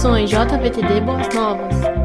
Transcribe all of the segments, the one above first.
Produções JVTD Boas Novas.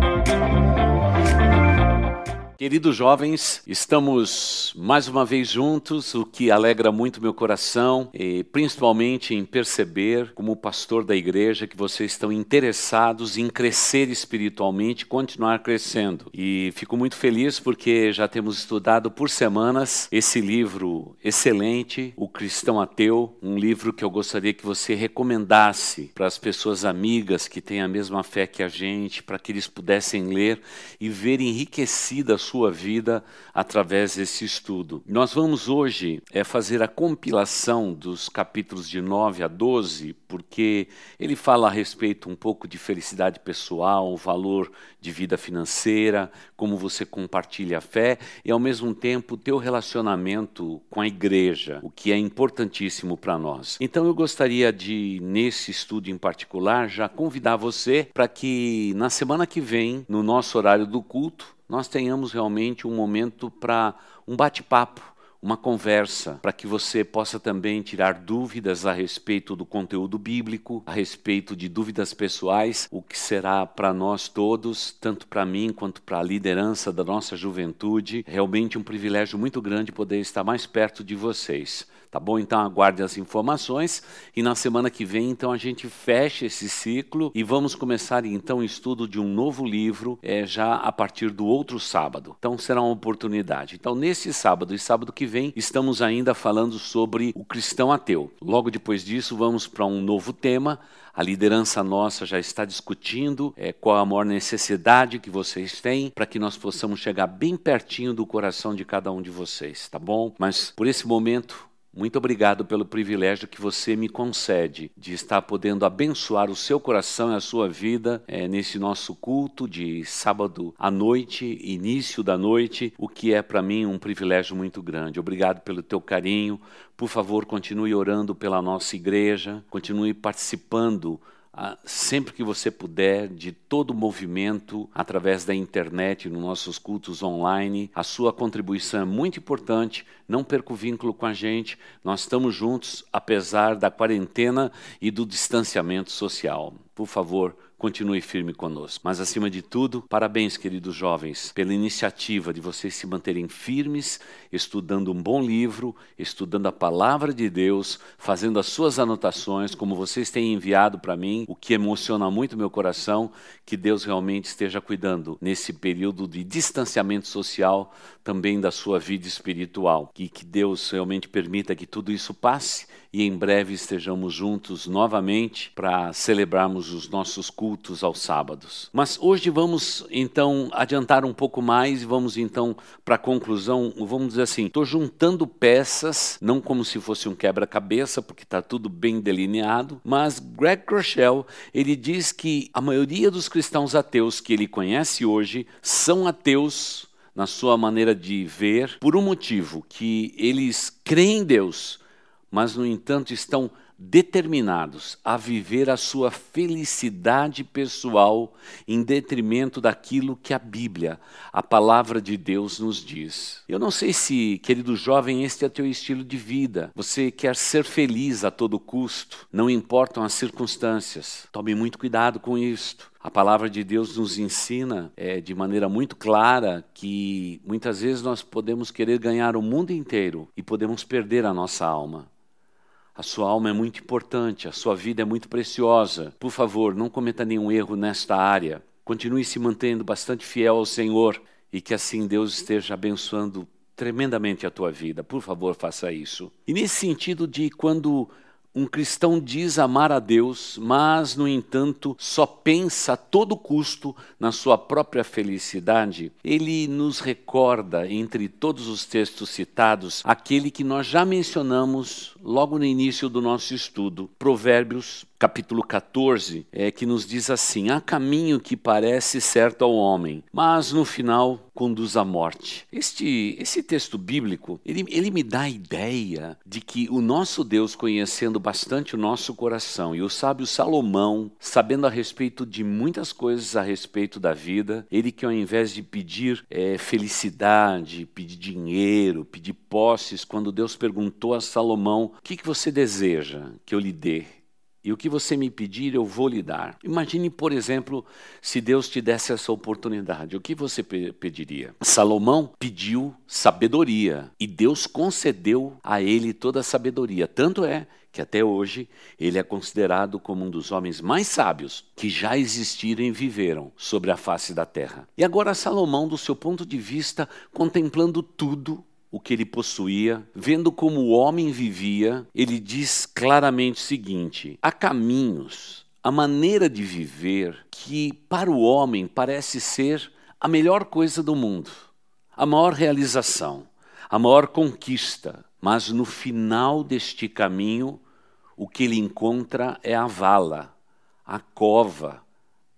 Queridos jovens, estamos mais uma vez juntos, o que alegra muito meu coração, e principalmente em perceber, como pastor da igreja, que vocês estão interessados em crescer espiritualmente, continuar crescendo. E fico muito feliz porque já temos estudado por semanas esse livro excelente, O Cristão Ateu, um livro que eu gostaria que você recomendasse para as pessoas amigas que têm a mesma fé que a gente, para que eles pudessem ler e ver enriquecida a sua vida através desse estudo. Nós vamos hoje é, fazer a compilação dos capítulos de 9 a 12, porque ele fala a respeito um pouco de felicidade pessoal, valor de vida financeira, como você compartilha a fé e ao mesmo tempo teu relacionamento com a igreja, o que é importantíssimo para nós. Então eu gostaria de nesse estudo em particular já convidar você para que na semana que vem, no nosso horário do culto, nós tenhamos realmente um momento para um bate-papo, uma conversa, para que você possa também tirar dúvidas a respeito do conteúdo bíblico, a respeito de dúvidas pessoais, o que será para nós todos, tanto para mim quanto para a liderança da nossa juventude, realmente um privilégio muito grande poder estar mais perto de vocês. Tá bom? Então aguarde as informações e na semana que vem então a gente fecha esse ciclo e vamos começar então o estudo de um novo livro é, já a partir do outro sábado. Então será uma oportunidade. Então nesse sábado e sábado que vem estamos ainda falando sobre o cristão ateu. Logo depois disso vamos para um novo tema. A liderança nossa já está discutindo é, qual a maior necessidade que vocês têm para que nós possamos chegar bem pertinho do coração de cada um de vocês, tá bom? Mas por esse momento muito obrigado pelo privilégio que você me concede de estar podendo abençoar o seu coração e a sua vida é, nesse nosso culto de sábado à noite, início da noite, o que é para mim um privilégio muito grande. Obrigado pelo teu carinho. Por favor, continue orando pela nossa igreja, continue participando sempre que você puder, de todo o movimento através da internet, nos nossos cultos online. A sua contribuição é muito importante. Não perca o vínculo com a gente. Nós estamos juntos, apesar da quarentena e do distanciamento social. Por favor, continue firme conosco. Mas, acima de tudo, parabéns, queridos jovens, pela iniciativa de vocês se manterem firmes, estudando um bom livro, estudando a palavra de Deus, fazendo as suas anotações, como vocês têm enviado para mim, o que emociona muito meu coração, que Deus realmente esteja cuidando nesse período de distanciamento social também da sua vida espiritual. E que Deus realmente permita que tudo isso passe e em breve estejamos juntos novamente para celebrarmos os nossos cultos aos sábados. Mas hoje vamos então adiantar um pouco mais e vamos então para a conclusão. Vamos dizer assim: estou juntando peças, não como se fosse um quebra-cabeça, porque está tudo bem delineado, mas Greg Rochelle ele diz que a maioria dos cristãos ateus que ele conhece hoje são ateus na sua maneira de ver por um motivo que eles creem em Deus mas, no entanto, estão determinados a viver a sua felicidade pessoal em detrimento daquilo que a Bíblia, a palavra de Deus, nos diz. Eu não sei se, querido jovem, este é teu estilo de vida. Você quer ser feliz a todo custo, não importam as circunstâncias. Tome muito cuidado com isto. A palavra de Deus nos ensina é, de maneira muito clara que muitas vezes nós podemos querer ganhar o mundo inteiro e podemos perder a nossa alma. A sua alma é muito importante, a sua vida é muito preciosa. Por favor, não cometa nenhum erro nesta área. Continue se mantendo bastante fiel ao Senhor e que assim Deus esteja abençoando tremendamente a tua vida. Por favor, faça isso. E nesse sentido de quando um cristão diz amar a Deus, mas, no entanto, só pensa a todo custo na sua própria felicidade. Ele nos recorda, entre todos os textos citados, aquele que nós já mencionamos logo no início do nosso estudo, Provérbios capítulo 14, é, que nos diz assim: há caminho que parece certo ao homem, mas no final conduz à morte. Este, esse texto bíblico, ele, ele me dá a ideia de que o nosso Deus, conhecendo bastante o nosso coração, e o sábio Salomão, sabendo a respeito de muitas coisas a respeito da vida, ele que ao invés de pedir é, felicidade, pedir dinheiro, pedir posses, quando Deus perguntou a Salomão: o que, que você deseja que eu lhe dê? E o que você me pedir eu vou lhe dar. Imagine, por exemplo, se Deus te desse essa oportunidade, o que você pediria? Salomão pediu sabedoria e Deus concedeu a ele toda a sabedoria. Tanto é que até hoje ele é considerado como um dos homens mais sábios que já existiram e viveram sobre a face da terra. E agora Salomão, do seu ponto de vista, contemplando tudo, o que ele possuía, vendo como o homem vivia, ele diz claramente o seguinte: há caminhos, a maneira de viver que para o homem parece ser a melhor coisa do mundo, a maior realização, a maior conquista, mas no final deste caminho o que ele encontra é a vala, a cova,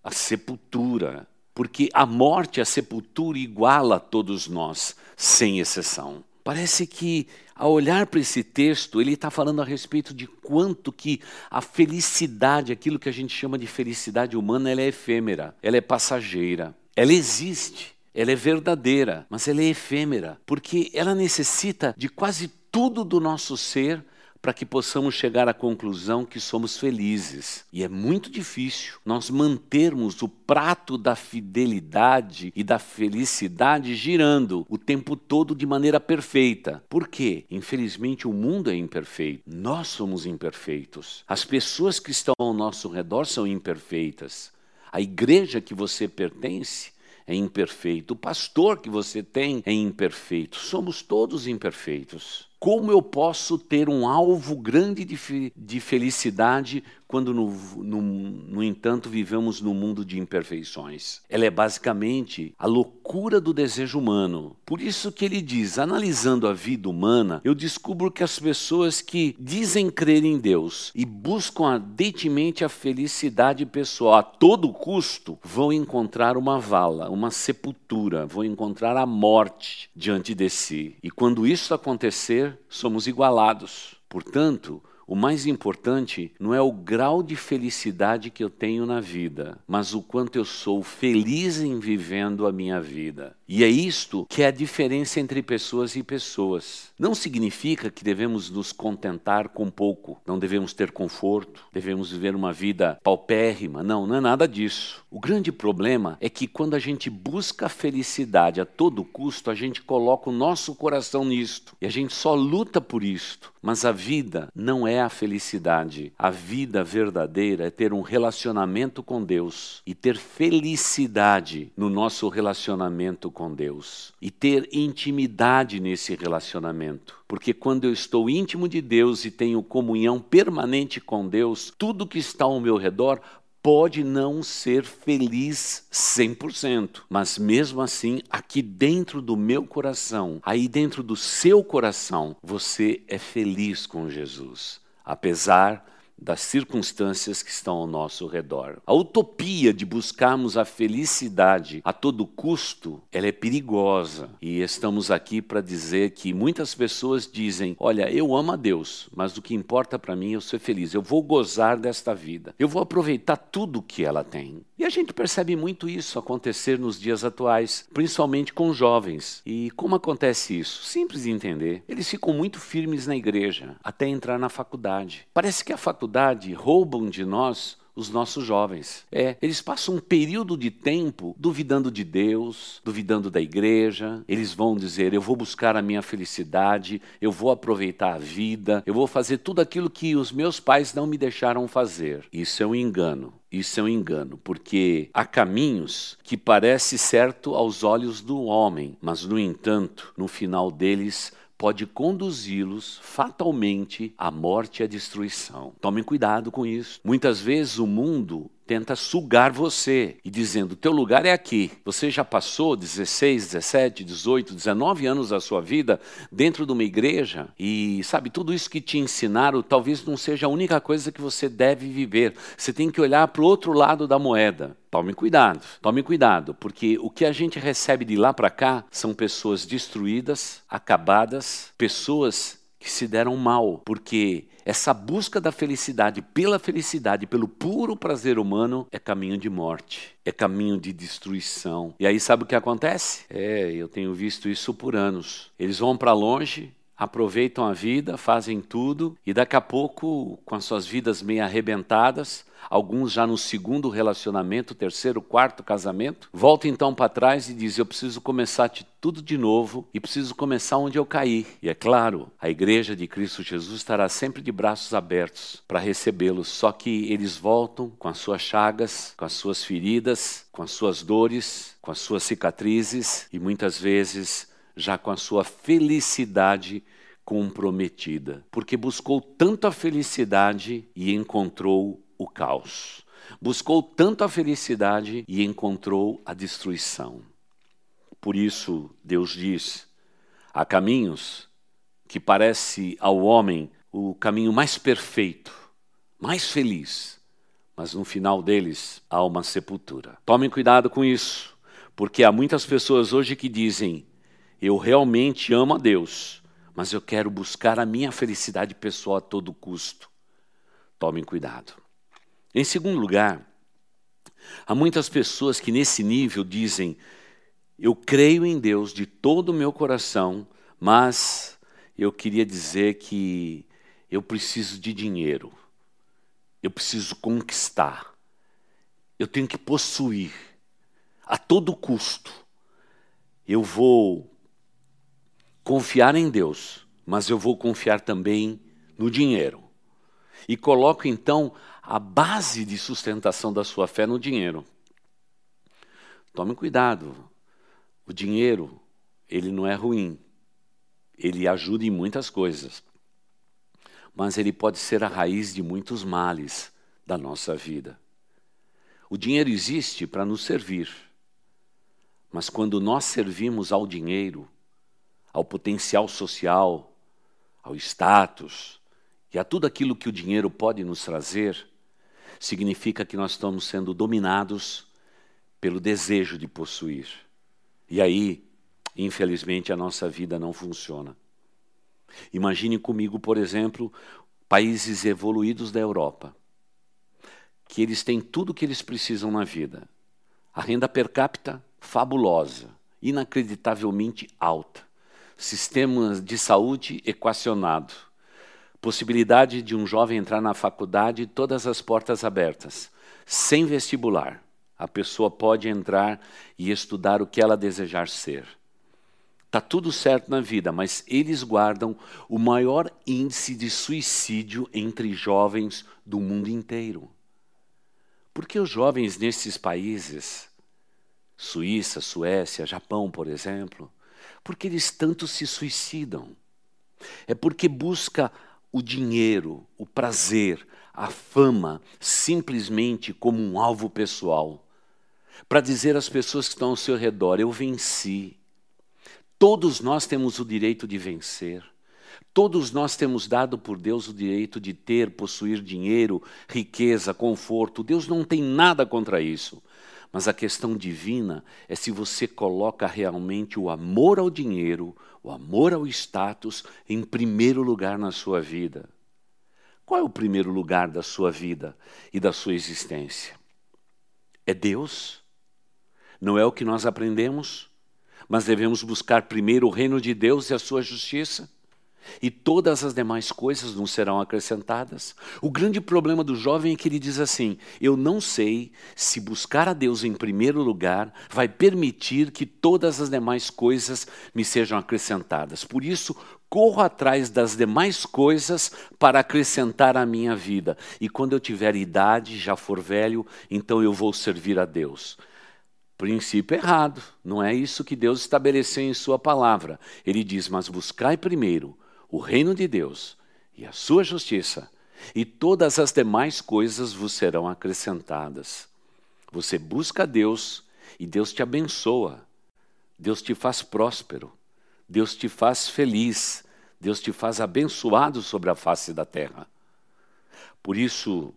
a sepultura, porque a morte a sepultura iguala a todos nós, sem exceção. Parece que, ao olhar para esse texto, ele está falando a respeito de quanto que a felicidade, aquilo que a gente chama de felicidade humana, ela é efêmera, ela é passageira, ela existe, ela é verdadeira, mas ela é efêmera, porque ela necessita de quase tudo do nosso ser para que possamos chegar à conclusão que somos felizes. E é muito difícil nós mantermos o prato da fidelidade e da felicidade girando o tempo todo de maneira perfeita. Por quê? Infelizmente o mundo é imperfeito. Nós somos imperfeitos. As pessoas que estão ao nosso redor são imperfeitas. A igreja que você pertence é imperfeito. O pastor que você tem é imperfeito. Somos todos imperfeitos. Como eu posso ter um alvo grande de, de felicidade quando, no, no, no, entanto, vivemos num mundo de imperfeições. Ela é basicamente a loucura do desejo humano. Por isso que ele diz, analisando a vida humana, eu descubro que as pessoas que dizem crer em Deus e buscam ardentemente a felicidade pessoal a todo custo, vão encontrar uma vala, uma sepultura, vão encontrar a morte diante de si. E quando isso acontecer, somos igualados. Portanto, o mais importante não é o grau de felicidade que eu tenho na vida, mas o quanto eu sou feliz em vivendo a minha vida. E é isto que é a diferença entre pessoas e pessoas. Não significa que devemos nos contentar com pouco, não devemos ter conforto, devemos viver uma vida paupérrima. Não, não é nada disso. O grande problema é que quando a gente busca a felicidade a todo custo, a gente coloca o nosso coração nisto e a gente só luta por isto. Mas a vida não é a felicidade. A vida verdadeira é ter um relacionamento com Deus e ter felicidade no nosso relacionamento com Deus e ter intimidade nesse relacionamento. Porque quando eu estou íntimo de Deus e tenho comunhão permanente com Deus, tudo que está ao meu redor pode não ser feliz 100%, mas mesmo assim, aqui dentro do meu coração, aí dentro do seu coração, você é feliz com Jesus, apesar das circunstâncias que estão ao nosso redor. A utopia de buscarmos a felicidade a todo custo, ela é perigosa. E estamos aqui para dizer que muitas pessoas dizem: "Olha, eu amo a Deus, mas o que importa para mim é eu ser feliz. Eu vou gozar desta vida. Eu vou aproveitar tudo que ela tem". E a gente percebe muito isso acontecer nos dias atuais, principalmente com jovens. E como acontece isso? Simples de entender. Eles ficam muito firmes na igreja até entrar na faculdade. Parece que a faculdade roubam de nós os nossos jovens. É, eles passam um período de tempo duvidando de Deus, duvidando da igreja. Eles vão dizer: Eu vou buscar a minha felicidade, eu vou aproveitar a vida, eu vou fazer tudo aquilo que os meus pais não me deixaram fazer. Isso é um engano. Isso é um engano, porque há caminhos que parecem certo aos olhos do homem, mas no entanto, no final deles pode conduzi-los fatalmente à morte e à destruição. Tomem cuidado com isso. Muitas vezes o mundo tenta sugar você e dizendo: teu lugar é aqui. Você já passou 16, 17, 18, 19 anos da sua vida dentro de uma igreja e sabe tudo isso que te ensinaram talvez não seja a única coisa que você deve viver. Você tem que olhar para o outro lado da moeda. Tome cuidado, tome cuidado, porque o que a gente recebe de lá para cá são pessoas destruídas, acabadas, pessoas que se deram mal, porque essa busca da felicidade pela felicidade, pelo puro prazer humano, é caminho de morte, é caminho de destruição. E aí sabe o que acontece? É, eu tenho visto isso por anos. Eles vão para longe, aproveitam a vida, fazem tudo e daqui a pouco, com as suas vidas meio arrebentadas, alguns já no segundo relacionamento, terceiro, quarto casamento, voltam então para trás e dizem: Eu preciso começar tudo de novo e preciso começar onde eu caí. E é claro, a igreja de Cristo Jesus estará sempre de braços abertos para recebê-los, só que eles voltam com as suas chagas, com as suas feridas, com as suas dores, com as suas cicatrizes e muitas vezes já com a sua felicidade comprometida, porque buscou tanto a felicidade e encontrou o caos. Buscou tanto a felicidade e encontrou a destruição. Por isso, Deus diz: há caminhos que parece ao homem o caminho mais perfeito, mais feliz, mas no final deles há uma sepultura. Tomem cuidado com isso, porque há muitas pessoas hoje que dizem: eu realmente amo a Deus, mas eu quero buscar a minha felicidade pessoal a todo custo. Tomem cuidado. Em segundo lugar, há muitas pessoas que nesse nível dizem: Eu creio em Deus de todo o meu coração, mas eu queria dizer que eu preciso de dinheiro, eu preciso conquistar, eu tenho que possuir a todo custo. Eu vou confiar em Deus, mas eu vou confiar também no dinheiro. E coloco então a base de sustentação da sua fé no dinheiro. Tome cuidado. O dinheiro, ele não é ruim. Ele ajuda em muitas coisas. Mas ele pode ser a raiz de muitos males da nossa vida. O dinheiro existe para nos servir. Mas quando nós servimos ao dinheiro, ao potencial social, ao status e a tudo aquilo que o dinheiro pode nos trazer, significa que nós estamos sendo dominados pelo desejo de possuir. E aí, infelizmente, a nossa vida não funciona. Imagine comigo, por exemplo, países evoluídos da Europa, que eles têm tudo o que eles precisam na vida. A renda per capita fabulosa, inacreditavelmente alta sistema de saúde equacionado, possibilidade de um jovem entrar na faculdade, todas as portas abertas, sem vestibular. A pessoa pode entrar e estudar o que ela desejar ser. Está tudo certo na vida, mas eles guardam o maior índice de suicídio entre jovens do mundo inteiro. Porque os jovens nesses países, Suíça, Suécia, Japão, por exemplo, porque eles tanto se suicidam? É porque busca o dinheiro, o prazer, a fama, simplesmente como um alvo pessoal. Para dizer às pessoas que estão ao seu redor: eu venci. Todos nós temos o direito de vencer. Todos nós temos dado por Deus o direito de ter, possuir dinheiro, riqueza, conforto. Deus não tem nada contra isso. Mas a questão divina é se você coloca realmente o amor ao dinheiro, o amor ao status em primeiro lugar na sua vida. Qual é o primeiro lugar da sua vida e da sua existência? É Deus? Não é o que nós aprendemos? Mas devemos buscar primeiro o reino de Deus e a sua justiça? E todas as demais coisas não serão acrescentadas. O grande problema do jovem é que ele diz assim: Eu não sei se buscar a Deus em primeiro lugar vai permitir que todas as demais coisas me sejam acrescentadas. Por isso, corro atrás das demais coisas para acrescentar à minha vida. E quando eu tiver idade, já for velho, então eu vou servir a Deus. Princípio errado, não é isso que Deus estabeleceu em Sua palavra. Ele diz: Mas buscai primeiro o reino de Deus e a sua justiça, e todas as demais coisas vos serão acrescentadas. Você busca Deus e Deus te abençoa, Deus te faz próspero, Deus te faz feliz, Deus te faz abençoado sobre a face da terra. Por isso,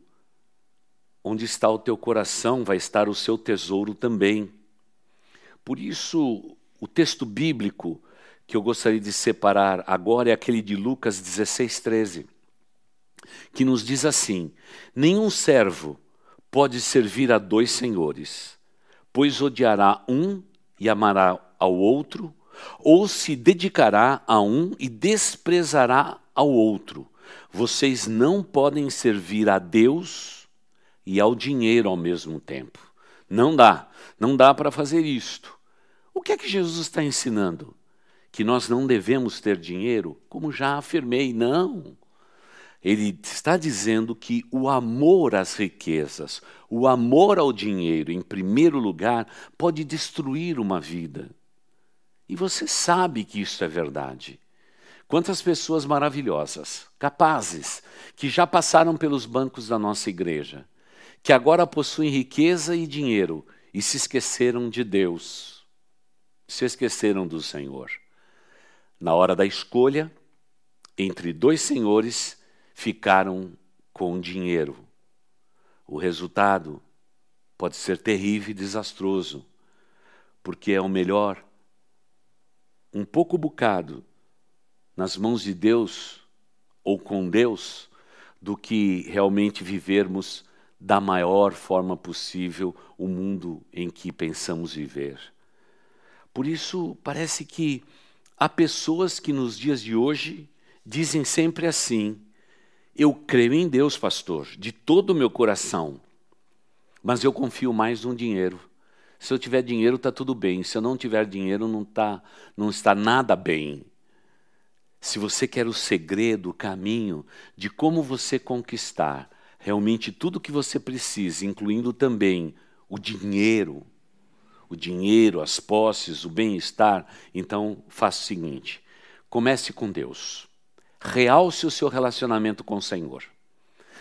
onde está o teu coração, vai estar o seu tesouro também. Por isso, o texto bíblico que eu gostaria de separar agora é aquele de Lucas 16, 13, que nos diz assim: Nenhum servo pode servir a dois senhores, pois odiará um e amará ao outro, ou se dedicará a um e desprezará ao outro. Vocês não podem servir a Deus e ao dinheiro ao mesmo tempo. Não dá, não dá para fazer isto. O que é que Jesus está ensinando? Que nós não devemos ter dinheiro? Como já afirmei, não. Ele está dizendo que o amor às riquezas, o amor ao dinheiro, em primeiro lugar, pode destruir uma vida. E você sabe que isso é verdade. Quantas pessoas maravilhosas, capazes, que já passaram pelos bancos da nossa igreja, que agora possuem riqueza e dinheiro e se esqueceram de Deus, se esqueceram do Senhor. Na hora da escolha, entre dois senhores, ficaram com dinheiro. O resultado pode ser terrível e desastroso, porque é o melhor um pouco bocado nas mãos de Deus ou com Deus do que realmente vivermos da maior forma possível o mundo em que pensamos viver. Por isso, parece que há pessoas que nos dias de hoje dizem sempre assim: eu creio em Deus, pastor, de todo o meu coração, mas eu confio mais no dinheiro. Se eu tiver dinheiro, está tudo bem. Se eu não tiver dinheiro, não, tá, não está nada bem. Se você quer o segredo, o caminho de como você conquistar realmente tudo que você precisa, incluindo também o dinheiro, o dinheiro, as posses, o bem-estar, então faça o seguinte: comece com Deus realce o seu relacionamento com o Senhor.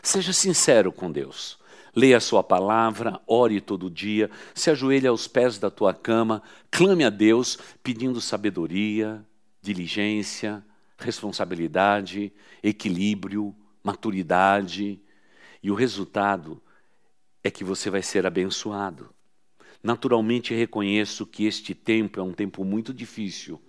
Seja sincero com Deus. Leia a sua palavra, ore todo dia, se ajoelhe aos pés da tua cama, clame a Deus pedindo sabedoria, diligência, responsabilidade, equilíbrio, maturidade. E o resultado é que você vai ser abençoado. Naturalmente reconheço que este tempo é um tempo muito difícil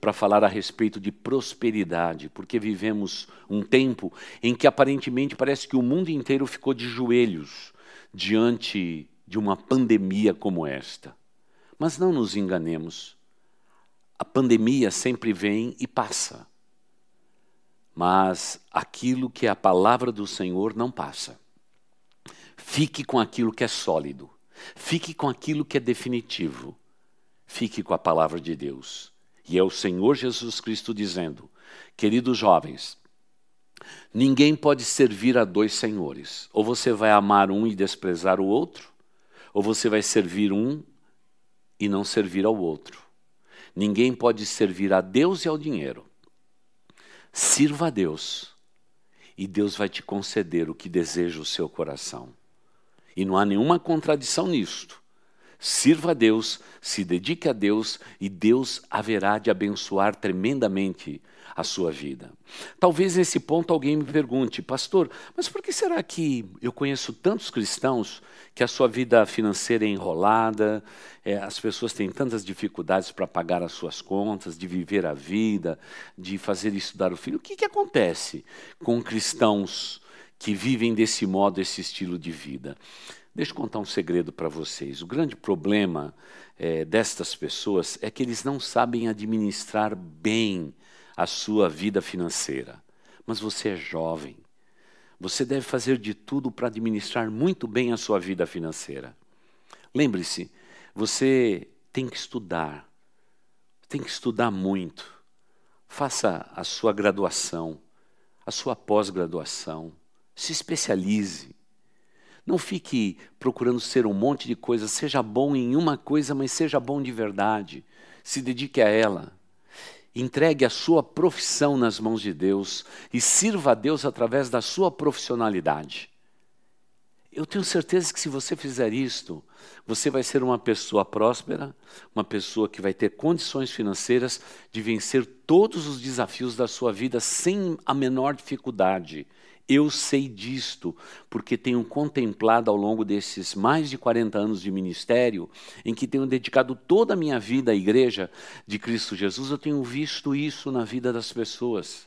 para falar a respeito de prosperidade, porque vivemos um tempo em que aparentemente parece que o mundo inteiro ficou de joelhos diante de uma pandemia como esta. Mas não nos enganemos. A pandemia sempre vem e passa. Mas aquilo que é a palavra do Senhor não passa. Fique com aquilo que é sólido. Fique com aquilo que é definitivo. Fique com a palavra de Deus. E é o Senhor Jesus Cristo dizendo: Queridos jovens, ninguém pode servir a dois senhores. Ou você vai amar um e desprezar o outro, ou você vai servir um e não servir ao outro. Ninguém pode servir a Deus e ao dinheiro. Sirva a Deus e Deus vai te conceder o que deseja o seu coração. E não há nenhuma contradição nisto. Sirva a Deus, se dedique a Deus e Deus haverá de abençoar tremendamente a sua vida. Talvez nesse ponto alguém me pergunte, pastor, mas por que será que eu conheço tantos cristãos que a sua vida financeira é enrolada, é, as pessoas têm tantas dificuldades para pagar as suas contas, de viver a vida, de fazer estudar o filho? O que, que acontece com cristãos que vivem desse modo, esse estilo de vida? Deixa eu contar um segredo para vocês. O grande problema é, destas pessoas é que eles não sabem administrar bem a sua vida financeira. Mas você é jovem. Você deve fazer de tudo para administrar muito bem a sua vida financeira. Lembre-se, você tem que estudar. Tem que estudar muito. Faça a sua graduação, a sua pós-graduação. Se especialize. Não fique procurando ser um monte de coisas. Seja bom em uma coisa, mas seja bom de verdade. Se dedique a ela. Entregue a sua profissão nas mãos de Deus e sirva a Deus através da sua profissionalidade. Eu tenho certeza que se você fizer isto, você vai ser uma pessoa próspera, uma pessoa que vai ter condições financeiras de vencer todos os desafios da sua vida sem a menor dificuldade. Eu sei disto, porque tenho contemplado ao longo desses mais de 40 anos de ministério, em que tenho dedicado toda a minha vida à igreja de Cristo Jesus, eu tenho visto isso na vida das pessoas.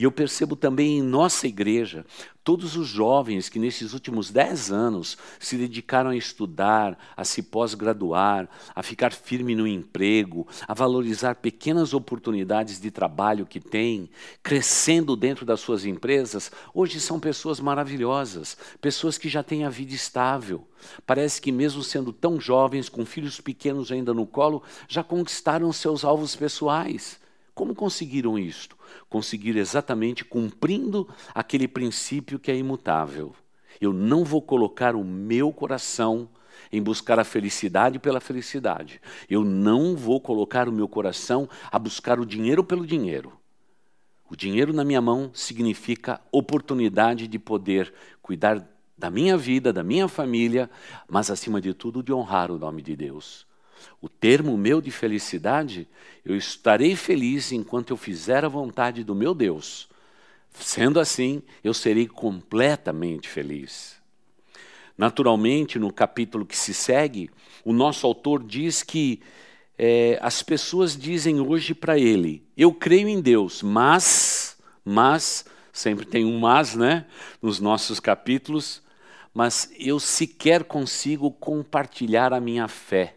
E eu percebo também em nossa igreja, todos os jovens que nesses últimos dez anos se dedicaram a estudar, a se pós-graduar, a ficar firme no emprego, a valorizar pequenas oportunidades de trabalho que têm, crescendo dentro das suas empresas, hoje são pessoas maravilhosas, pessoas que já têm a vida estável. Parece que, mesmo sendo tão jovens, com filhos pequenos ainda no colo, já conquistaram seus alvos pessoais. Como conseguiram isto? Conseguiram exatamente cumprindo aquele princípio que é imutável. Eu não vou colocar o meu coração em buscar a felicidade pela felicidade. Eu não vou colocar o meu coração a buscar o dinheiro pelo dinheiro. O dinheiro na minha mão significa oportunidade de poder cuidar da minha vida, da minha família, mas acima de tudo de honrar o nome de Deus. O termo meu de felicidade, eu estarei feliz enquanto eu fizer a vontade do meu Deus. Sendo assim, eu serei completamente feliz. Naturalmente, no capítulo que se segue, o nosso autor diz que é, as pessoas dizem hoje para ele: Eu creio em Deus, mas, mas, sempre tem um mas, né? Nos nossos capítulos, mas eu sequer consigo compartilhar a minha fé.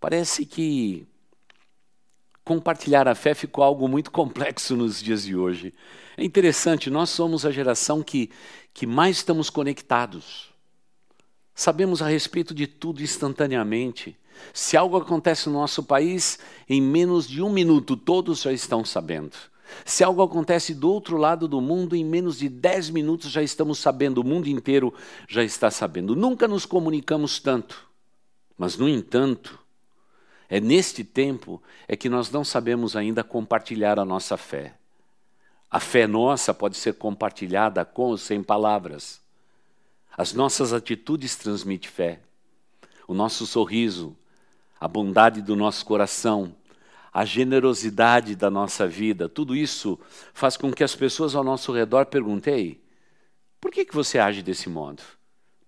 Parece que compartilhar a fé ficou algo muito complexo nos dias de hoje. É interessante, nós somos a geração que, que mais estamos conectados. Sabemos a respeito de tudo instantaneamente. Se algo acontece no nosso país, em menos de um minuto todos já estão sabendo. Se algo acontece do outro lado do mundo, em menos de dez minutos já estamos sabendo, o mundo inteiro já está sabendo. Nunca nos comunicamos tanto. Mas, no entanto, é neste tempo é que nós não sabemos ainda compartilhar a nossa fé. A fé nossa pode ser compartilhada com ou sem palavras. As nossas atitudes transmitem fé. O nosso sorriso, a bondade do nosso coração, a generosidade da nossa vida, tudo isso faz com que as pessoas ao nosso redor perguntem: por que, que você age desse modo?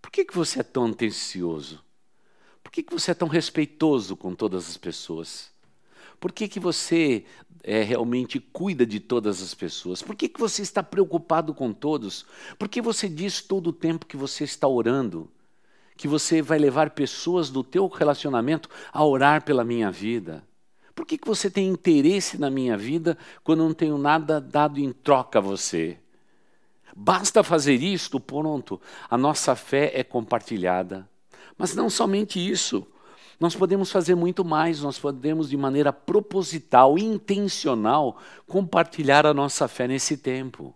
Por que, que você é tão atencioso? Por que, que você é tão respeitoso com todas as pessoas? Por que, que você é, realmente cuida de todas as pessoas? Por que, que você está preocupado com todos? Por que você diz todo o tempo que você está orando? Que você vai levar pessoas do teu relacionamento a orar pela minha vida? Por que, que você tem interesse na minha vida quando eu não tenho nada dado em troca a você? Basta fazer isto, pronto, a nossa fé é compartilhada. Mas não somente isso. Nós podemos fazer muito mais, nós podemos, de maneira proposital, intencional, compartilhar a nossa fé nesse tempo.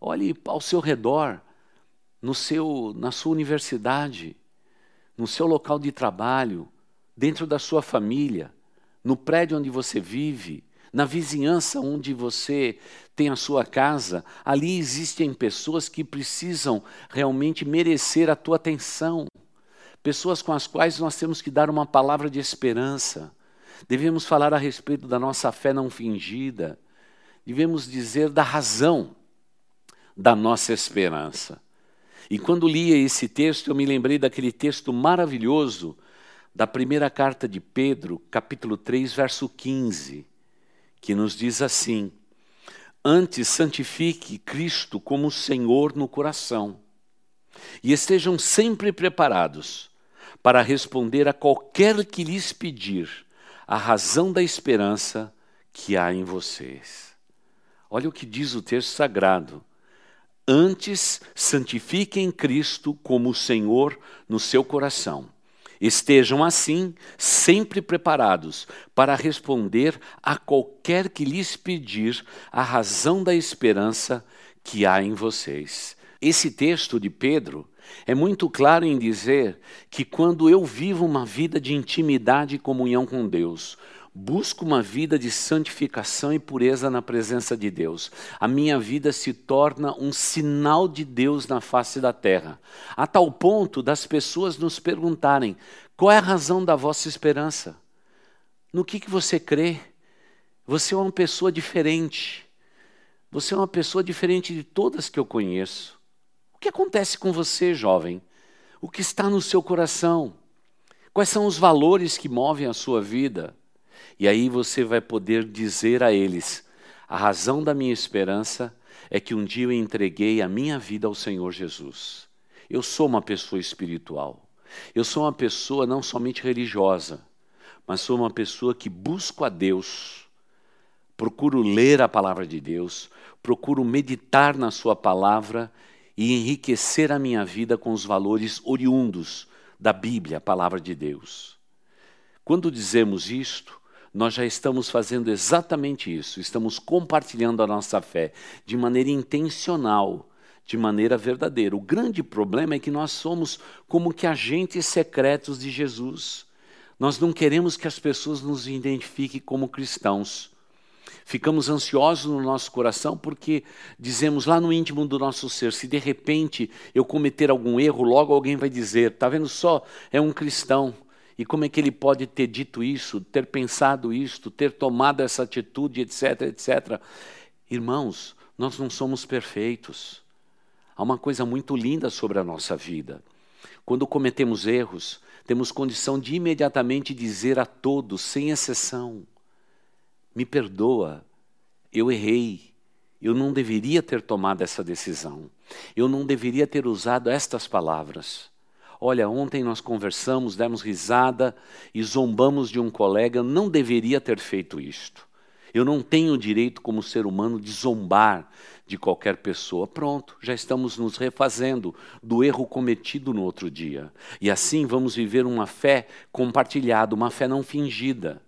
Olhe ao seu redor, no seu, na sua universidade, no seu local de trabalho, dentro da sua família, no prédio onde você vive, na vizinhança onde você tem a sua casa, ali existem pessoas que precisam realmente merecer a tua atenção pessoas com as quais nós temos que dar uma palavra de esperança. Devemos falar a respeito da nossa fé não fingida. Devemos dizer da razão da nossa esperança. E quando lia esse texto, eu me lembrei daquele texto maravilhoso da primeira carta de Pedro, capítulo 3, verso 15, que nos diz assim: Antes santifique Cristo como Senhor no coração, e estejam sempre preparados para responder a qualquer que lhes pedir a razão da esperança que há em vocês. Olha o que diz o texto sagrado. Antes, santifiquem Cristo como Senhor no seu coração. Estejam assim, sempre preparados para responder a qualquer que lhes pedir a razão da esperança que há em vocês. Esse texto de Pedro é muito claro em dizer que quando eu vivo uma vida de intimidade e comunhão com Deus, busco uma vida de santificação e pureza na presença de Deus, a minha vida se torna um sinal de Deus na face da terra, a tal ponto das pessoas nos perguntarem: qual é a razão da vossa esperança? No que, que você crê? Você é uma pessoa diferente. Você é uma pessoa diferente de todas que eu conheço. Que acontece com você, jovem? O que está no seu coração? Quais são os valores que movem a sua vida? E aí você vai poder dizer a eles A razão da minha esperança é que um dia eu entreguei a minha vida ao Senhor Jesus. Eu sou uma pessoa espiritual. Eu sou uma pessoa não somente religiosa, mas sou uma pessoa que busco a Deus. Procuro ler a palavra de Deus, procuro meditar na Sua palavra e enriquecer a minha vida com os valores oriundos da Bíblia, a palavra de Deus. Quando dizemos isto, nós já estamos fazendo exatamente isso, estamos compartilhando a nossa fé de maneira intencional, de maneira verdadeira. O grande problema é que nós somos como que agentes secretos de Jesus. Nós não queremos que as pessoas nos identifiquem como cristãos. Ficamos ansiosos no nosso coração porque dizemos lá no íntimo do nosso ser: se de repente eu cometer algum erro, logo alguém vai dizer: está vendo só, é um cristão. E como é que ele pode ter dito isso, ter pensado isto, ter tomado essa atitude, etc, etc. Irmãos, nós não somos perfeitos. Há uma coisa muito linda sobre a nossa vida. Quando cometemos erros, temos condição de imediatamente dizer a todos, sem exceção: me perdoa, eu errei, eu não deveria ter tomado essa decisão, eu não deveria ter usado estas palavras. Olha, ontem nós conversamos, demos risada e zombamos de um colega, não deveria ter feito isto. Eu não tenho o direito, como ser humano, de zombar de qualquer pessoa. Pronto, já estamos nos refazendo do erro cometido no outro dia. E assim vamos viver uma fé compartilhada, uma fé não fingida.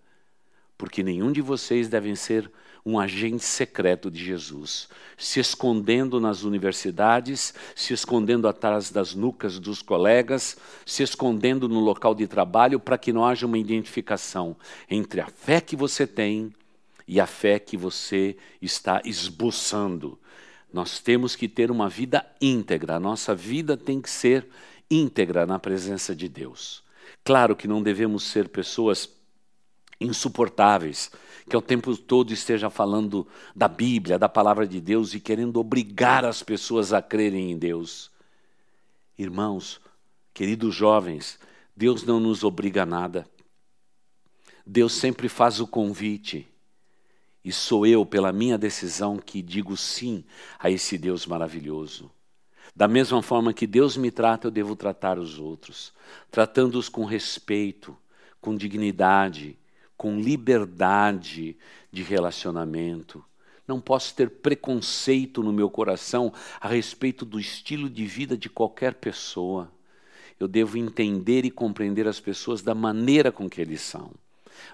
Porque nenhum de vocês devem ser um agente secreto de Jesus, se escondendo nas universidades, se escondendo atrás das nucas dos colegas, se escondendo no local de trabalho para que não haja uma identificação entre a fé que você tem e a fé que você está esboçando. Nós temos que ter uma vida íntegra, a nossa vida tem que ser íntegra na presença de Deus. Claro que não devemos ser pessoas insuportáveis, que ao tempo todo esteja falando da Bíblia, da palavra de Deus e querendo obrigar as pessoas a crerem em Deus. Irmãos, queridos jovens, Deus não nos obriga a nada. Deus sempre faz o convite. E sou eu, pela minha decisão, que digo sim a esse Deus maravilhoso. Da mesma forma que Deus me trata, eu devo tratar os outros, tratando-os com respeito, com dignidade, com liberdade de relacionamento. Não posso ter preconceito no meu coração a respeito do estilo de vida de qualquer pessoa. Eu devo entender e compreender as pessoas da maneira com que eles são,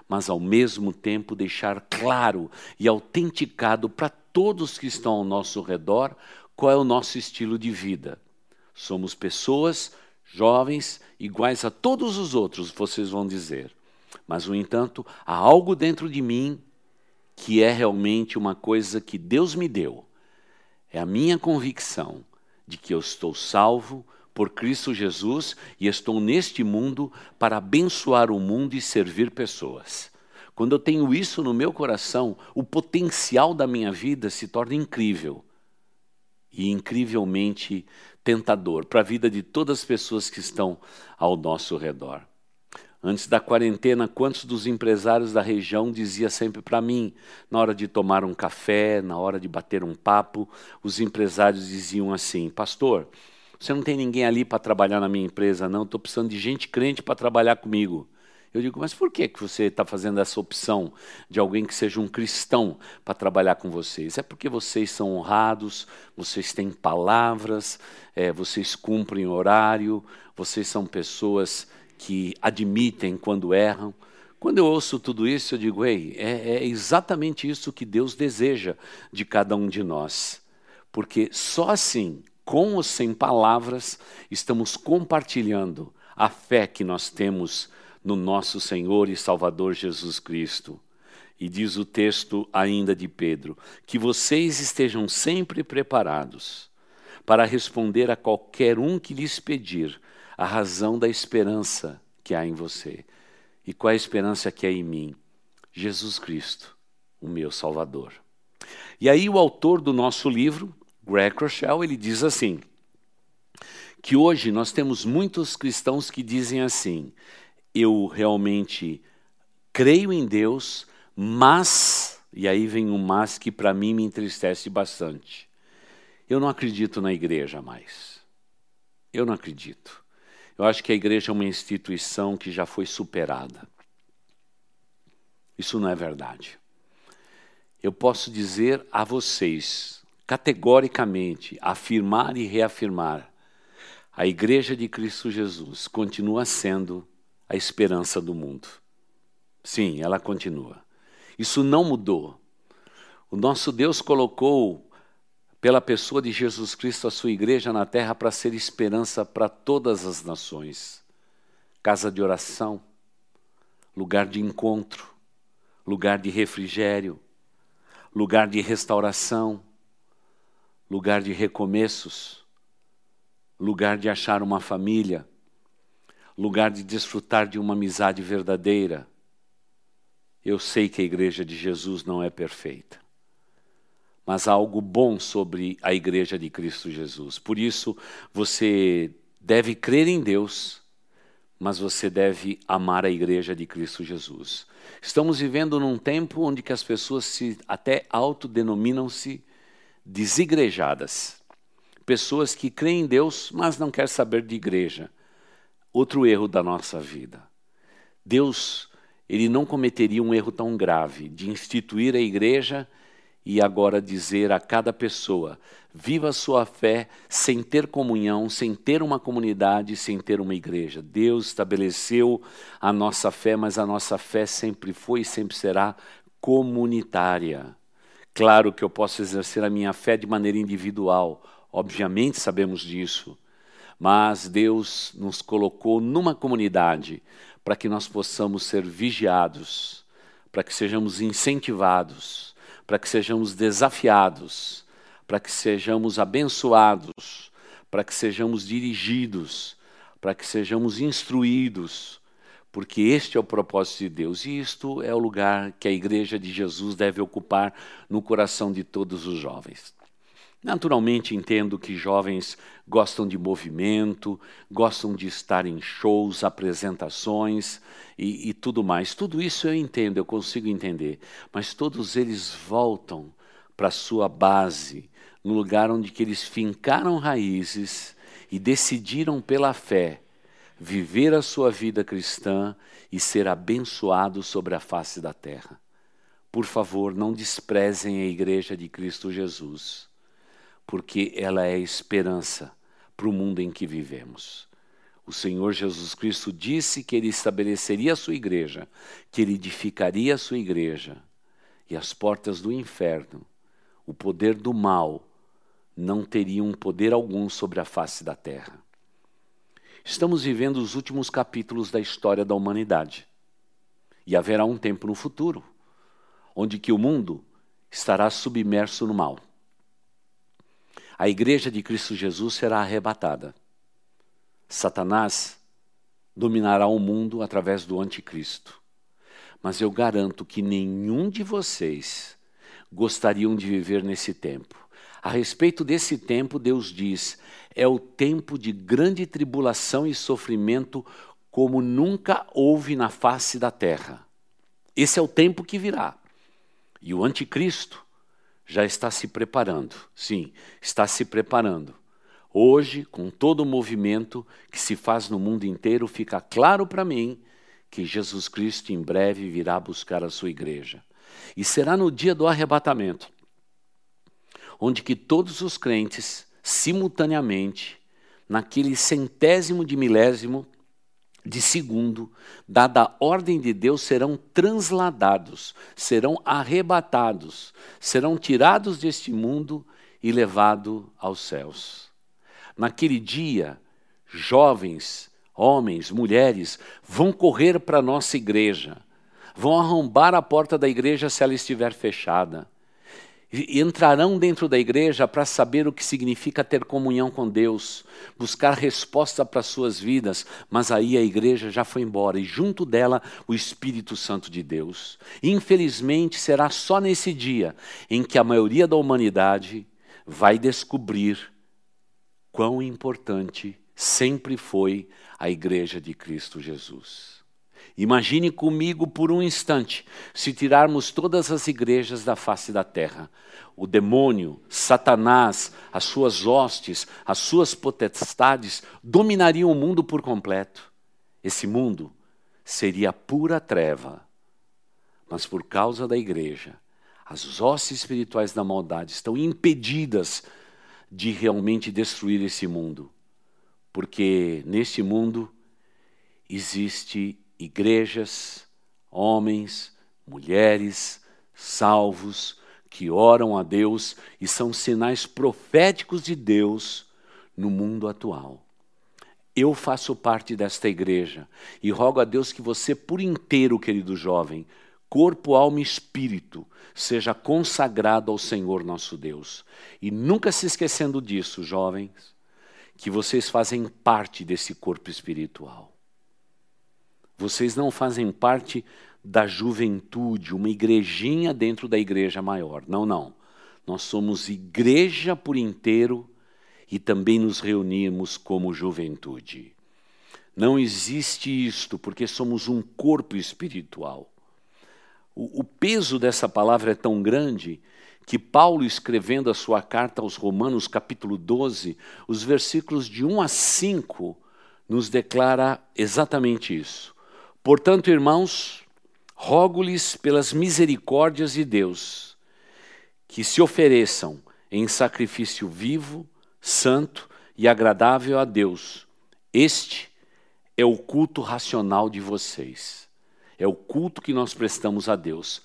mas ao mesmo tempo deixar claro e autenticado para todos que estão ao nosso redor qual é o nosso estilo de vida. Somos pessoas jovens iguais a todos os outros, vocês vão dizer. Mas, no entanto, há algo dentro de mim que é realmente uma coisa que Deus me deu. É a minha convicção de que eu estou salvo por Cristo Jesus e estou neste mundo para abençoar o mundo e servir pessoas. Quando eu tenho isso no meu coração, o potencial da minha vida se torna incrível e incrivelmente tentador para a vida de todas as pessoas que estão ao nosso redor. Antes da quarentena, quantos dos empresários da região dizia sempre para mim, na hora de tomar um café, na hora de bater um papo, os empresários diziam assim: Pastor, você não tem ninguém ali para trabalhar na minha empresa, não? Estou precisando de gente crente para trabalhar comigo. Eu digo, mas por que, que você está fazendo essa opção de alguém que seja um cristão para trabalhar com vocês? É porque vocês são honrados, vocês têm palavras, é, vocês cumprem horário, vocês são pessoas que admitem quando erram. Quando eu ouço tudo isso, eu digo: ei, é, é exatamente isso que Deus deseja de cada um de nós. Porque só assim, com ou sem palavras, estamos compartilhando a fé que nós temos no nosso Senhor e Salvador Jesus Cristo. E diz o texto ainda de Pedro: que vocês estejam sempre preparados para responder a qualquer um que lhes pedir a razão da esperança que há em você. E qual é a esperança que há em mim? Jesus Cristo, o meu Salvador. E aí o autor do nosso livro, Greg Rochelle, ele diz assim, que hoje nós temos muitos cristãos que dizem assim, eu realmente creio em Deus, mas e aí vem um mas que para mim me entristece bastante. Eu não acredito na igreja mais. Eu não acredito. Eu acho que a igreja é uma instituição que já foi superada. Isso não é verdade. Eu posso dizer a vocês, categoricamente, afirmar e reafirmar: a Igreja de Cristo Jesus continua sendo a esperança do mundo. Sim, ela continua. Isso não mudou. O nosso Deus colocou, pela pessoa de Jesus Cristo, a sua igreja na terra para ser esperança para todas as nações. Casa de oração, lugar de encontro, lugar de refrigério, lugar de restauração, lugar de recomeços, lugar de achar uma família, lugar de desfrutar de uma amizade verdadeira. Eu sei que a igreja de Jesus não é perfeita, mas há algo bom sobre a igreja de Cristo Jesus. Por isso, você deve crer em Deus, mas você deve amar a igreja de Cristo Jesus. Estamos vivendo num tempo onde que as pessoas se até autodenominam-se desigrejadas. Pessoas que creem em Deus, mas não querem saber de igreja outro erro da nossa vida. Deus, ele não cometeria um erro tão grave de instituir a igreja e agora dizer a cada pessoa: viva a sua fé sem ter comunhão, sem ter uma comunidade, sem ter uma igreja. Deus estabeleceu a nossa fé, mas a nossa fé sempre foi e sempre será comunitária. Claro que eu posso exercer a minha fé de maneira individual, obviamente sabemos disso mas Deus nos colocou numa comunidade para que nós possamos ser vigiados, para que sejamos incentivados, para que sejamos desafiados, para que sejamos abençoados, para que sejamos dirigidos, para que sejamos instruídos, porque este é o propósito de Deus e isto é o lugar que a igreja de Jesus deve ocupar no coração de todos os jovens. Naturalmente entendo que jovens gostam de movimento, gostam de estar em shows, apresentações e, e, tudo mais. Tudo isso eu entendo, eu consigo entender. Mas todos eles voltam para a sua base, no lugar onde que eles fincaram raízes e decidiram pela fé viver a sua vida cristã e ser abençoados sobre a face da terra. Por favor, não desprezem a igreja de Cristo Jesus porque ela é esperança para o mundo em que vivemos. O Senhor Jesus Cristo disse que ele estabeleceria a sua igreja, que ele edificaria a sua igreja, e as portas do inferno, o poder do mal, não teriam poder algum sobre a face da terra. Estamos vivendo os últimos capítulos da história da humanidade. E haverá um tempo no futuro onde que o mundo estará submerso no mal a igreja de Cristo Jesus será arrebatada. Satanás dominará o mundo através do anticristo. Mas eu garanto que nenhum de vocês gostariam de viver nesse tempo. A respeito desse tempo, Deus diz: é o tempo de grande tribulação e sofrimento como nunca houve na face da terra. Esse é o tempo que virá. E o anticristo já está se preparando. Sim, está se preparando. Hoje, com todo o movimento que se faz no mundo inteiro, fica claro para mim que Jesus Cristo em breve virá buscar a sua igreja. E será no dia do arrebatamento, onde que todos os crentes, simultaneamente, naquele centésimo de milésimo de segundo, dada a ordem de Deus, serão transladados, serão arrebatados, serão tirados deste mundo e levados aos céus. Naquele dia, jovens, homens, mulheres, vão correr para a nossa igreja, vão arrombar a porta da igreja se ela estiver fechada entrarão dentro da igreja para saber o que significa ter comunhão com Deus, buscar resposta para suas vidas, mas aí a igreja já foi embora e junto dela o Espírito Santo de Deus. Infelizmente será só nesse dia em que a maioria da humanidade vai descobrir quão importante sempre foi a igreja de Cristo Jesus. Imagine comigo por um instante, se tirarmos todas as igrejas da face da terra, o demônio, Satanás, as suas hostes, as suas potestades dominariam o mundo por completo. Esse mundo seria pura treva. Mas por causa da igreja, as hostes espirituais da maldade estão impedidas de realmente destruir esse mundo. Porque neste mundo existe igrejas, homens, mulheres salvos que oram a Deus e são sinais proféticos de Deus no mundo atual. Eu faço parte desta igreja e rogo a Deus que você, por inteiro, querido jovem, corpo, alma e espírito, seja consagrado ao Senhor nosso Deus. E nunca se esquecendo disso, jovens, que vocês fazem parte desse corpo espiritual. Vocês não fazem parte da juventude, uma igrejinha dentro da igreja maior. Não, não. Nós somos igreja por inteiro e também nos reunimos como juventude. Não existe isto porque somos um corpo espiritual. O, o peso dessa palavra é tão grande que Paulo, escrevendo a sua carta aos Romanos, capítulo 12, os versículos de 1 a 5, nos declara exatamente isso. Portanto, irmãos, rogo-lhes pelas misericórdias de Deus que se ofereçam em sacrifício vivo, santo e agradável a Deus. Este é o culto racional de vocês. É o culto que nós prestamos a Deus.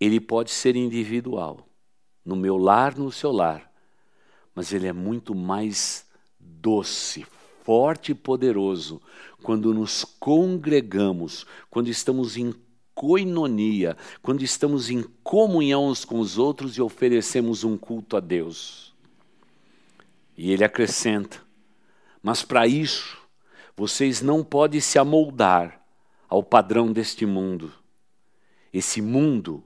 Ele pode ser individual, no meu lar, no seu lar, mas ele é muito mais doce, forte e poderoso quando nos congregamos, quando estamos em coinonia, quando estamos em comunhão uns com os outros e oferecemos um culto a Deus. E ele acrescenta: Mas para isso, vocês não podem se amoldar ao padrão deste mundo. Esse mundo,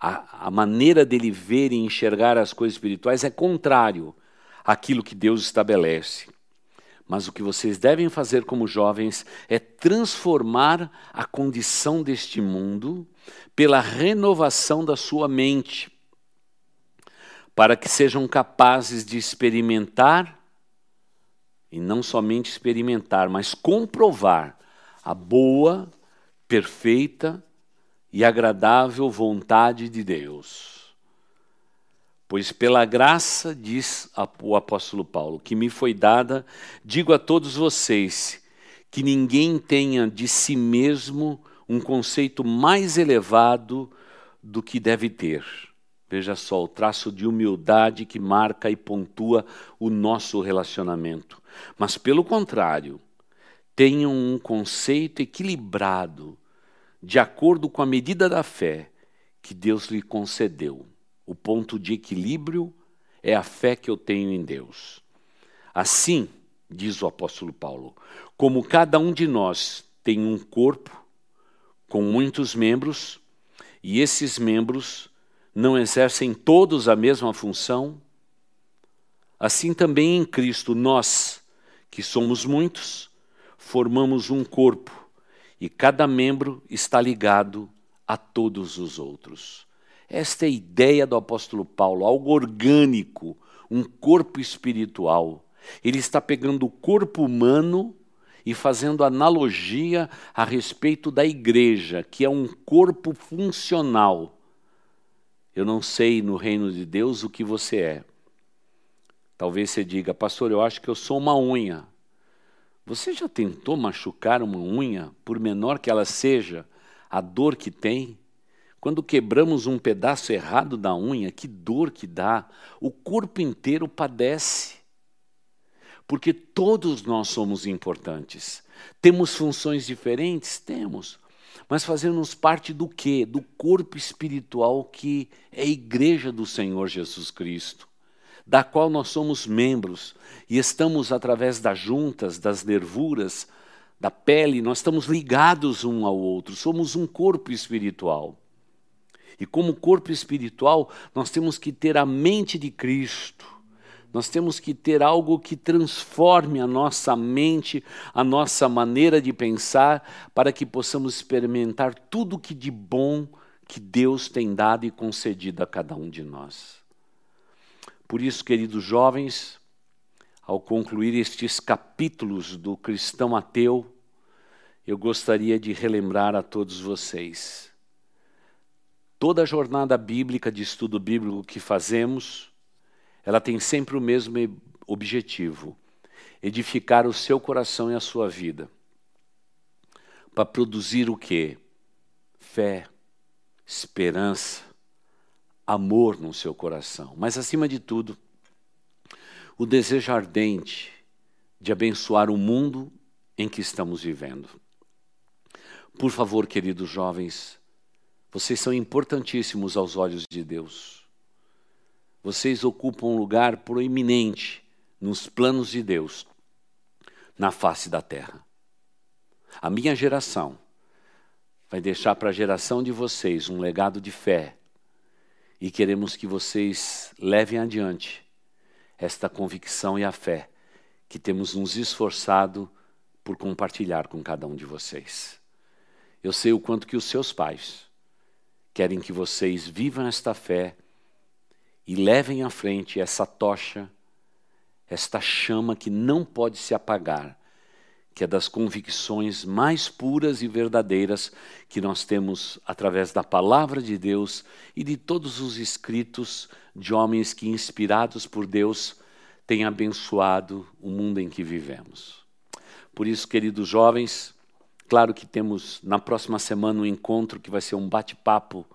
a, a maneira dele ver e enxergar as coisas espirituais é contrário àquilo que Deus estabelece. Mas o que vocês devem fazer como jovens é transformar a condição deste mundo pela renovação da sua mente, para que sejam capazes de experimentar, e não somente experimentar, mas comprovar a boa, perfeita e agradável vontade de Deus. Pois pela graça, diz o apóstolo Paulo, que me foi dada, digo a todos vocês, que ninguém tenha de si mesmo um conceito mais elevado do que deve ter. Veja só o traço de humildade que marca e pontua o nosso relacionamento. Mas, pelo contrário, tenham um conceito equilibrado, de acordo com a medida da fé que Deus lhe concedeu. O ponto de equilíbrio é a fé que eu tenho em Deus. Assim, diz o apóstolo Paulo, como cada um de nós tem um corpo com muitos membros, e esses membros não exercem todos a mesma função, assim também em Cristo nós, que somos muitos, formamos um corpo e cada membro está ligado a todos os outros. Esta é a ideia do apóstolo Paulo, algo orgânico, um corpo espiritual. Ele está pegando o corpo humano e fazendo analogia a respeito da igreja, que é um corpo funcional. Eu não sei no reino de Deus o que você é. Talvez você diga, pastor, eu acho que eu sou uma unha. Você já tentou machucar uma unha, por menor que ela seja, a dor que tem? Quando quebramos um pedaço errado da unha, que dor que dá, o corpo inteiro padece. Porque todos nós somos importantes. Temos funções diferentes? Temos. Mas fazemos parte do quê? Do corpo espiritual que é a igreja do Senhor Jesus Cristo, da qual nós somos membros e estamos através das juntas, das nervuras, da pele, nós estamos ligados um ao outro, somos um corpo espiritual. E como corpo espiritual, nós temos que ter a mente de Cristo, Nós temos que ter algo que transforme a nossa mente, a nossa maneira de pensar, para que possamos experimentar tudo que de bom que Deus tem dado e concedido a cada um de nós. Por isso, queridos jovens, ao concluir estes capítulos do cristão ateu, eu gostaria de relembrar a todos vocês. Toda a jornada bíblica de estudo bíblico que fazemos, ela tem sempre o mesmo objetivo: edificar o seu coração e a sua vida. Para produzir o quê? Fé, esperança, amor no seu coração. Mas, acima de tudo, o desejo ardente de abençoar o mundo em que estamos vivendo. Por favor, queridos jovens, vocês são importantíssimos aos olhos de Deus vocês ocupam um lugar proeminente nos planos de Deus na face da terra. A minha geração vai deixar para a geração de vocês um legado de fé e queremos que vocês levem adiante esta convicção e a fé que temos nos esforçado por compartilhar com cada um de vocês. Eu sei o quanto que os seus pais querem que vocês vivam esta fé e levem à frente essa tocha, esta chama que não pode se apagar, que é das convicções mais puras e verdadeiras que nós temos através da palavra de Deus e de todos os escritos de homens que, inspirados por Deus, têm abençoado o mundo em que vivemos. Por isso, queridos jovens, claro que temos na próxima semana um encontro que vai ser um bate-papo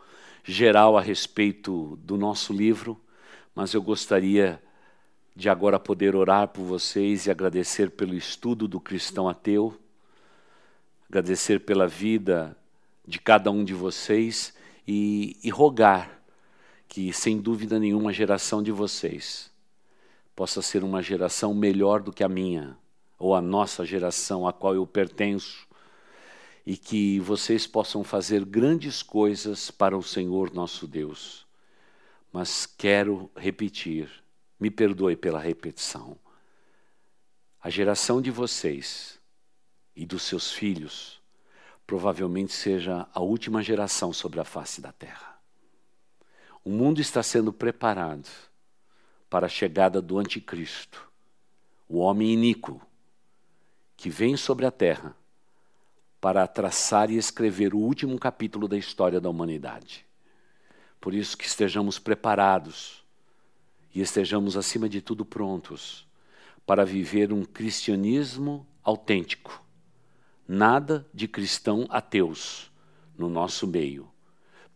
geral a respeito do nosso livro, mas eu gostaria de agora poder orar por vocês e agradecer pelo estudo do cristão ateu, agradecer pela vida de cada um de vocês e, e rogar que, sem dúvida nenhuma, a geração de vocês possa ser uma geração melhor do que a minha, ou a nossa geração a qual eu pertenço, e que vocês possam fazer grandes coisas para o Senhor nosso Deus. Mas quero repetir, me perdoe pela repetição. A geração de vocês e dos seus filhos provavelmente seja a última geração sobre a face da terra. O mundo está sendo preparado para a chegada do Anticristo, o homem iníquo, que vem sobre a terra para traçar e escrever o último capítulo da história da humanidade. Por isso que estejamos preparados e estejamos, acima de tudo, prontos para viver um cristianismo autêntico. Nada de cristão ateus no nosso meio.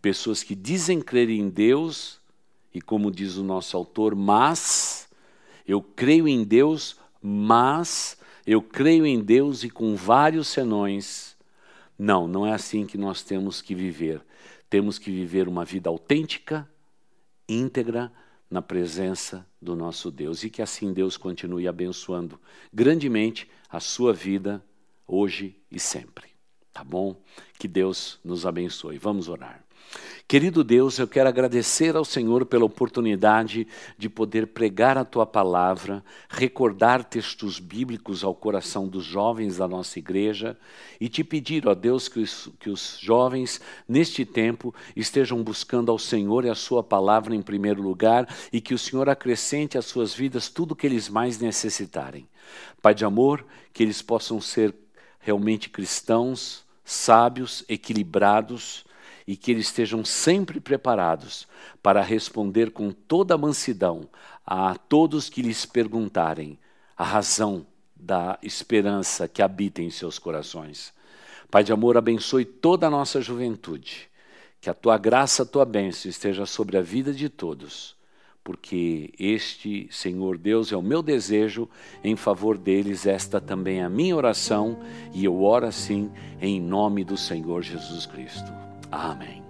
Pessoas que dizem crer em Deus e, como diz o nosso autor, mas eu creio em Deus, mas eu creio em Deus e com vários senões não, não é assim que nós temos que viver. Temos que viver uma vida autêntica, íntegra, na presença do nosso Deus. E que assim Deus continue abençoando grandemente a sua vida hoje e sempre. Tá bom? Que Deus nos abençoe. Vamos orar. Querido Deus, eu quero agradecer ao Senhor pela oportunidade de poder pregar a tua palavra, recordar textos bíblicos ao coração dos jovens da nossa igreja e te pedir, ó Deus, que os, que os jovens, neste tempo, estejam buscando ao Senhor e a sua palavra em primeiro lugar e que o Senhor acrescente às suas vidas tudo o que eles mais necessitarem. Pai de amor, que eles possam ser realmente cristãos, sábios, equilibrados e que eles estejam sempre preparados para responder com toda a mansidão a todos que lhes perguntarem a razão da esperança que habita em seus corações. Pai de amor, abençoe toda a nossa juventude. Que a tua graça, a tua bênção esteja sobre a vida de todos, porque este, Senhor Deus, é o meu desejo em favor deles, esta também é a minha oração, e eu oro assim em nome do Senhor Jesus Cristo. Amém.